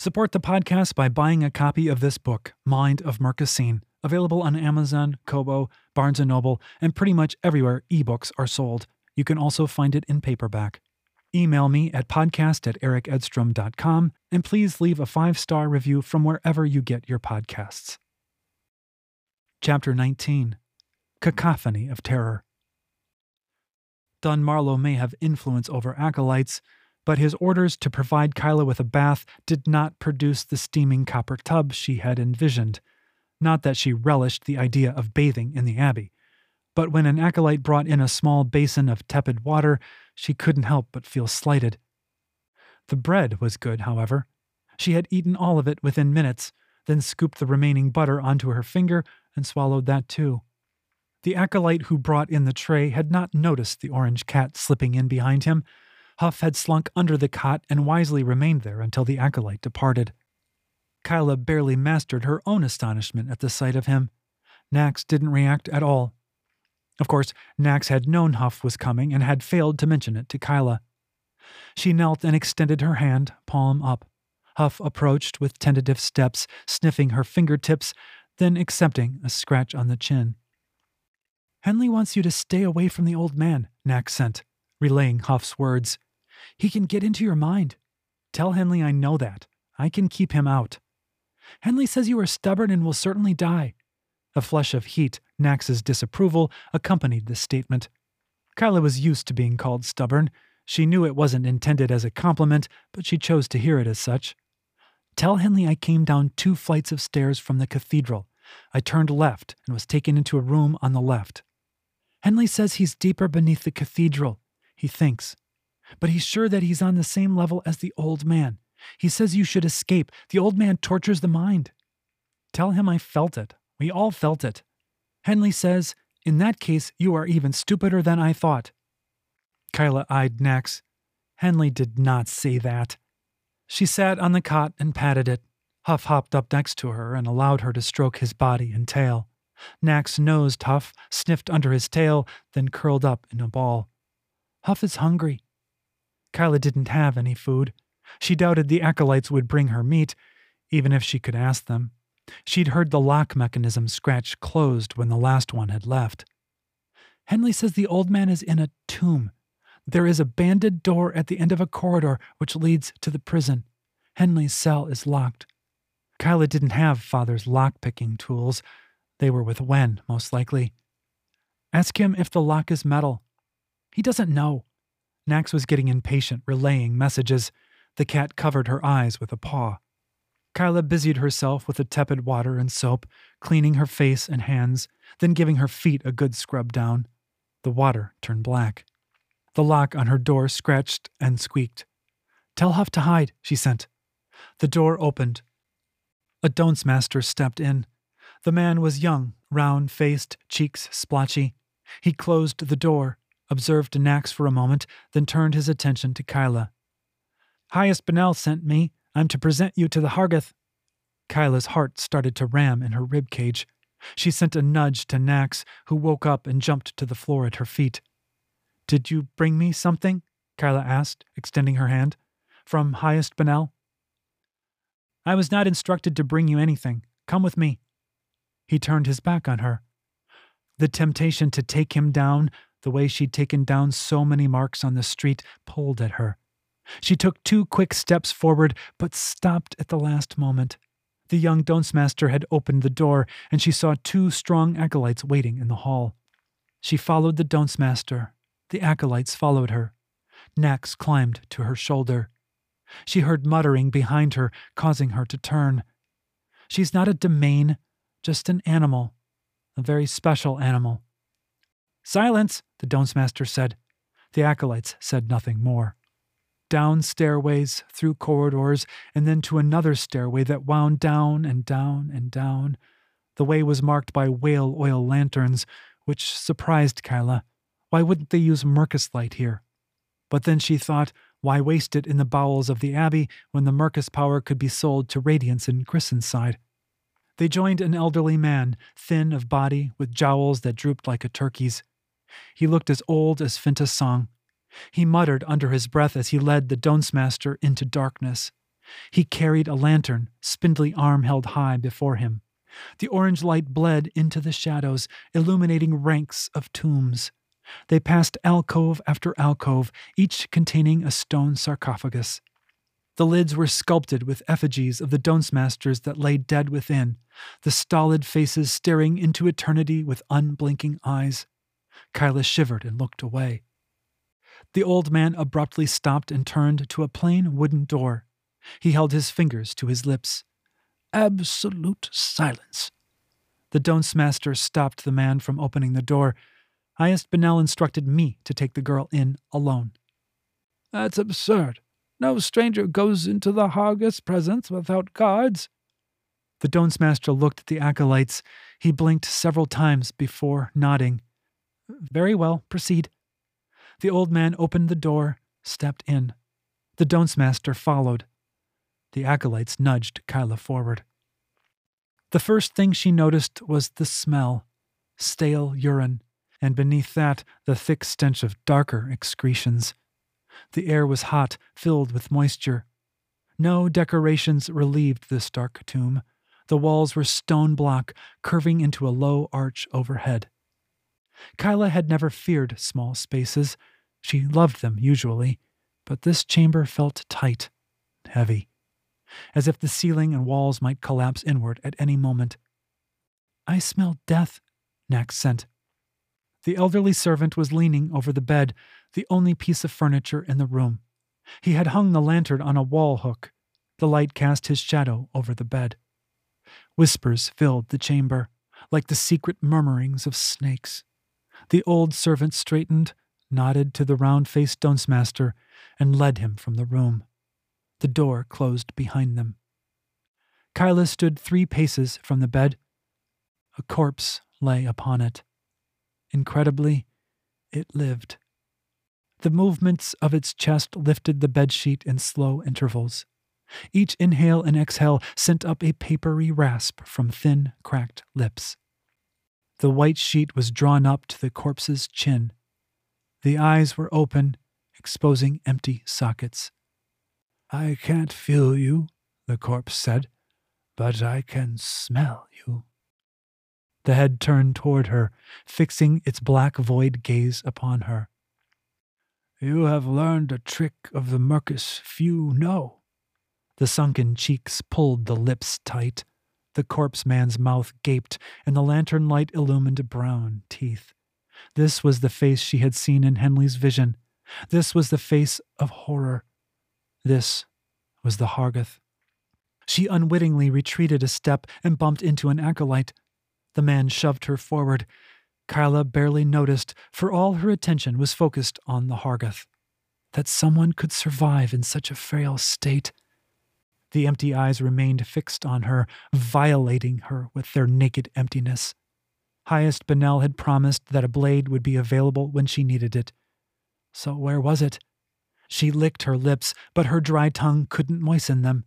Support the podcast by buying a copy of this book, Mind of Mercusine, available on Amazon, Kobo, Barnes & Noble, and pretty much everywhere ebooks are sold. You can also find it in paperback. Email me at podcast at ericedstrom.com and please leave a five star review from wherever you get your podcasts. Chapter 19 Cacophony of Terror. Dunmarlow may have influence over acolytes, but his orders to provide Kyla with a bath did not produce the steaming copper tub she had envisioned. Not that she relished the idea of bathing in the abbey, but when an acolyte brought in a small basin of tepid water, she couldn't help but feel slighted. The bread was good, however. She had eaten all of it within minutes, then scooped the remaining butter onto her finger and swallowed that too. The acolyte who brought in the tray had not noticed the orange cat slipping in behind him. Huff had slunk under the cot and wisely remained there until the acolyte departed. Kyla barely mastered her own astonishment at the sight of him. Nax didn't react at all. Of course, Nax had known Huff was coming and had failed to mention it to Kyla. She knelt and extended her hand, palm up. Huff approached with tentative steps, sniffing her fingertips, then accepting a scratch on the chin. Henley wants you to stay away from the old man, Nax sent, relaying Huff's words. He can get into your mind. Tell Henley I know that. I can keep him out. Henley says you are stubborn and will certainly die. A flush of heat, Nax's disapproval, accompanied this statement. Kyla was used to being called stubborn. She knew it wasn't intended as a compliment, but she chose to hear it as such. Tell Henley I came down two flights of stairs from the cathedral. I turned left and was taken into a room on the left. Henley says he's deeper beneath the cathedral, he thinks. But he's sure that he's on the same level as the old man. He says you should escape. The old man tortures the mind. Tell him I felt it. We all felt it. Henley says, In that case, you are even stupider than I thought. Kyla eyed Nax. Henley did not say that. She sat on the cot and patted it. Huff hopped up next to her and allowed her to stroke his body and tail. Nax nosed Huff, sniffed under his tail, then curled up in a ball. Huff is hungry. Kyla didn't have any food. She doubted the acolytes would bring her meat, even if she could ask them. She'd heard the lock mechanism scratch closed when the last one had left. Henley says the old man is in a tomb. There is a banded door at the end of a corridor which leads to the prison. Henley's cell is locked. Kyla didn't have father's lock-picking tools. They were with Wen, most likely. Ask him if the lock is metal. He doesn't know. Nax was getting impatient, relaying messages. The cat covered her eyes with a paw. Kyla busied herself with the tepid water and soap, cleaning her face and hands, then giving her feet a good scrub down. The water turned black. The lock on her door scratched and squeaked. Tell Huff to hide, she sent. The door opened. A Dance master stepped in. The man was young, round faced, cheeks splotchy. He closed the door, observed Nax for a moment, then turned his attention to Kyla. Highest Benel sent me. I'm to present you to the Hargath. Kyla's heart started to ram in her rib cage. She sent a nudge to Nax, who woke up and jumped to the floor at her feet. Did you bring me something? Kyla asked, extending her hand. From Highest Benel? I was not instructed to bring you anything. Come with me. He turned his back on her. The temptation to take him down, the way she'd taken down so many marks on the street, pulled at her. She took two quick steps forward, but stopped at the last moment. The young Dance master had opened the door, and she saw two strong acolytes waiting in the hall. She followed the Dance master. The acolytes followed her. Nax climbed to her shoulder. She heard muttering behind her, causing her to turn. She's not a Demane, just an animal, a very special animal. Silence, the Dance master said. The acolytes said nothing more down stairways, through corridors, and then to another stairway that wound down and down and down. The way was marked by whale oil lanterns, which surprised Kyla. Why wouldn't they use Mercus light here? But then she thought, why waste it in the bowels of the Abbey when the Mercus power could be sold to Radiance in Christenside? They joined an elderly man, thin of body, with jowls that drooped like a turkey's. He looked as old as Finta's song, he muttered under his breath as he led the Dance master into darkness. He carried a lantern, spindly arm held high before him. The orange light bled into the shadows, illuminating ranks of tombs. They passed alcove after alcove, each containing a stone sarcophagus. The lids were sculpted with effigies of the Dance Masters that lay dead within, the stolid faces staring into eternity with unblinking eyes. Kyla shivered and looked away. The old man abruptly stopped and turned to a plain wooden door. He held his fingers to his lips. Absolute silence. The Dance Master stopped the man from opening the door. Highest Benel instructed me to take the girl in alone. That's absurd. No stranger goes into the Hargath's presence without guards. The Dance Master looked at the acolytes. He blinked several times before nodding. Very well, proceed. The old man opened the door, stepped in. The Dance Master followed. The acolytes nudged Kyla forward. The first thing she noticed was the smell stale urine, and beneath that, the thick stench of darker excretions. The air was hot, filled with moisture. No decorations relieved this dark tomb. The walls were stone block, curving into a low arch overhead. Kyla had never feared small spaces. She loved them usually, but this chamber felt tight, heavy as if the ceiling and walls might collapse inward at any moment. I smell death, Nax sent. The elderly servant was leaning over the bed, the only piece of furniture in the room. He had hung the lantern on a wall hook. The light cast his shadow over the bed. Whispers filled the chamber, like the secret murmurings of snakes. The old servant straightened, nodded to the round faced dance master, and led him from the room. The door closed behind them. Kyla stood three paces from the bed. A corpse lay upon it. Incredibly, it lived. The movements of its chest lifted the bedsheet in slow intervals. Each inhale and exhale sent up a papery rasp from thin, cracked lips. The white sheet was drawn up to the corpse's chin. The eyes were open, exposing empty sockets. I can't feel you, the corpse said, but I can smell you. The head turned toward her, fixing its black void gaze upon her. You have learned a trick of the Mercus few know. The sunken cheeks pulled the lips tight. The corpse man's mouth gaped, and the lantern light illumined brown teeth. This was the face she had seen in Henley's vision. This was the face of horror. This was the Hargath. She unwittingly retreated a step and bumped into an acolyte. The man shoved her forward. Kyla barely noticed, for all her attention was focused on the Hargath. That someone could survive in such a frail state. The empty eyes remained fixed on her, violating her with their naked emptiness. Highest Benel had promised that a blade would be available when she needed it. So where was it? She licked her lips, but her dry tongue couldn't moisten them.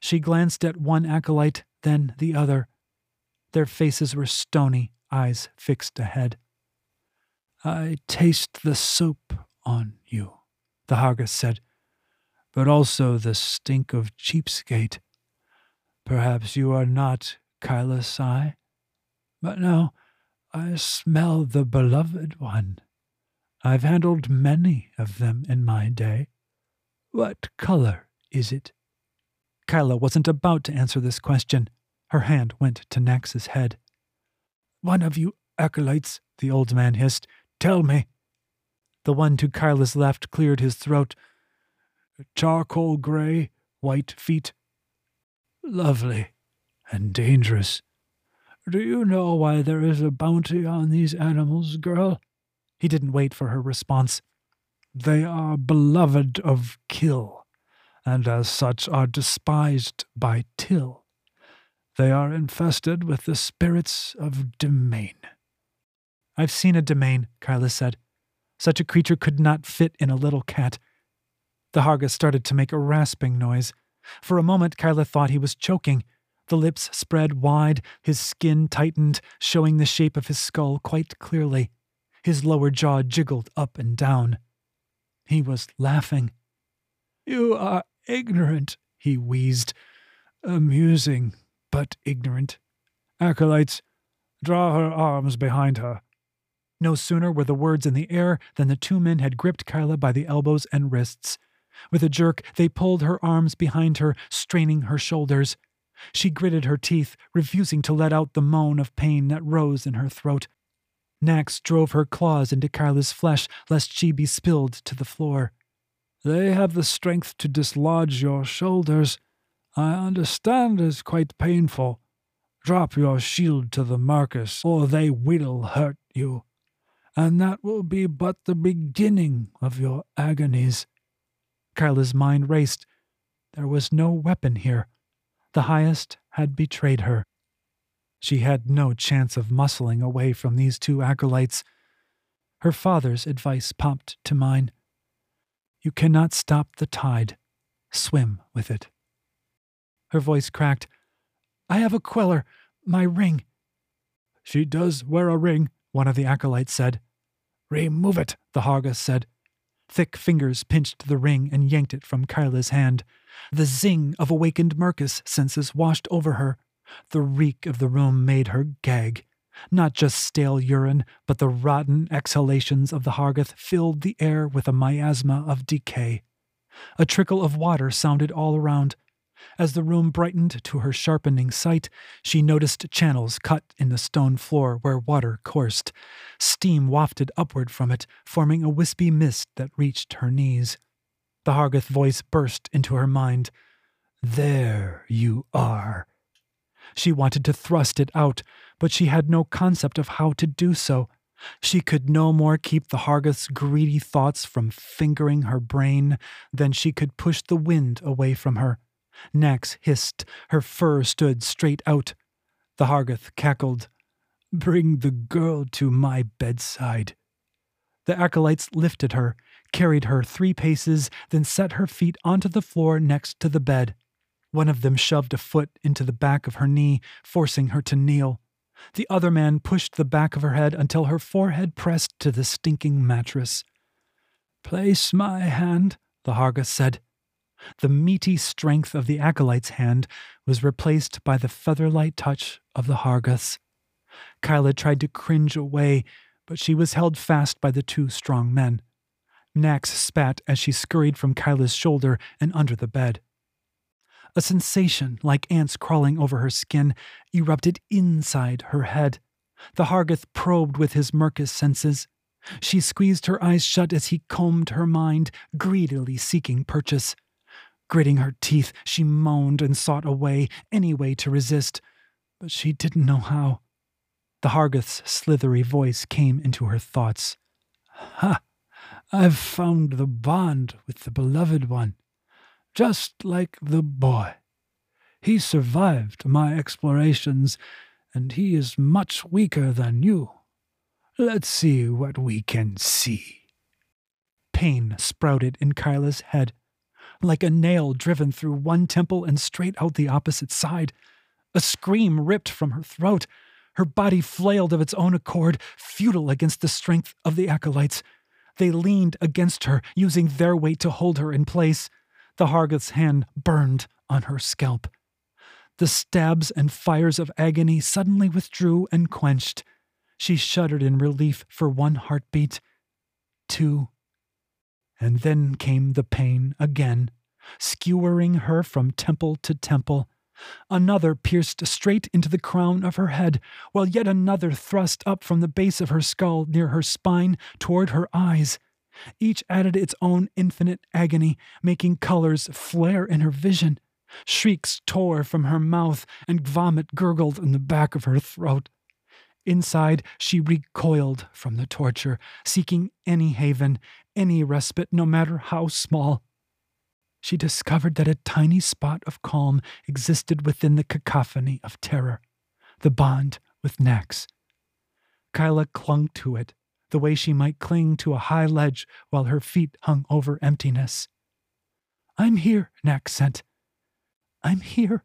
She glanced at one acolyte, then the other. Their faces were stony, eyes fixed ahead. I taste the soap on you, the Hargath said, but also the stink of cheapskate. Perhaps you are not Kyla Sai, but no, I smell the beloved one. I've handled many of them in my day. What color is it? Kyla wasn't about to answer this question. Her hand went to Nax's head. One of you acolytes, the old man hissed, tell me. The one to Kyla's left cleared his throat. Charcoal gray, white feet. Lovely and dangerous. Do you know why there is a bounty on these animals, girl? He didn't wait for her response. They are beloved of Kill, and as such are despised by Till. They are infested with the spirits of Demane. I've seen a Demane, Kyla said. Such a creature could not fit in a little cat. The Hargath started to make a rasping noise. For a moment, Kyla thought he was choking. The lips spread wide, his skin tightened, showing the shape of his skull quite clearly. His lower jaw jiggled up and down. He was laughing. You are ignorant, he wheezed. Amusing, but ignorant. Acolytes, draw her arms behind her. No sooner were the words in the air than the two men had gripped Kyla by the elbows and wrists. With a jerk, they pulled her arms behind her, straining her shoulders. She gritted her teeth, refusing to let out the moan of pain that rose in her throat. Nax drove her claws into Kyla's flesh lest she be spilled to the floor. They have the strength to dislodge your shoulders. I understand it's quite painful. Drop your shield to the Mercus, or they will hurt you. And that will be but the beginning of your agonies. Kyla's mind raced. There was no weapon here. The highest had betrayed her. She had no chance of muscling away from these two acolytes. Her father's advice popped to mind. You cannot stop the tide. Swim with it. Her voice cracked. I have a queller, my ring. She does wear a ring, one of the acolytes said. Remove it, the Hargath said. Thick fingers pinched the ring and yanked it from Kyla's hand. The zing of awakened Mercus senses washed over her. The reek of the room made her gag. Not just stale urine, but the rotten exhalations of the Hargath filled the air with a miasma of decay. A trickle of water sounded all around. As the room brightened to her sharpening sight, she noticed channels cut in the stone floor where water coursed. Steam wafted upward from it, forming a wispy mist that reached her knees. The Hargath voice burst into her mind. There you are. She wanted to thrust it out, but she had no concept of how to do so. She could no more keep the Hargath's greedy thoughts from fingering her brain than she could push the wind away from her. Nax hissed, her fur stood straight out. The Hargath cackled. Bring the girl to my bedside. The acolytes lifted her, carried her three paces, then set her feet onto the floor next to the bed. One of them shoved a foot into the back of her knee, forcing her to kneel. The other man pushed the back of her head until her forehead pressed to the stinking mattress. Place my hand, the Hargath said. The meaty strength of the acolyte's hand was replaced by the feather-light touch of the Hargath's. Kyla tried to cringe away, but she was held fast by the two strong men. Nax spat as she scurried from Kyla's shoulder and under the bed. A sensation, like ants crawling over her skin, erupted inside her head. The Hargath probed with his Mercus senses. She squeezed her eyes shut as he combed her mind, greedily seeking purchase. Gritting her teeth, she moaned and sought a way, any way to resist, but she didn't know how. The Hargath's slithery voice came into her thoughts. Ha! I've found the bond with the beloved one just like the boy. He survived my explorations, and he is much weaker than you. Let's see what we can see. Pain sprouted in Kyla's head, like a nail driven through one temple and straight out the opposite side. A scream ripped from her throat. Her body flailed of its own accord, futile against the strength of the acolytes. They leaned against her, using their weight to hold her in place. The Hargath's hand burned on her scalp. The stabs and fires of agony suddenly withdrew and quenched. She shuddered in relief for one heartbeat, two, and then came the pain again, skewering her from temple to temple. Another pierced straight into the crown of her head, while yet another thrust up from the base of her skull near her spine toward her eyes. Each added its own infinite agony, making colors flare in her vision. Shrieks tore from her mouth, and vomit gurgled in the back of her throat. Inside, she recoiled from the torture, seeking any haven, any respite, no matter how small. She discovered that a tiny spot of calm existed within the cacophony of terror the bond with Nax. Kyla clung to it, the way she might cling to a high ledge while her feet hung over emptiness. I'm here, Nax sent. I'm here.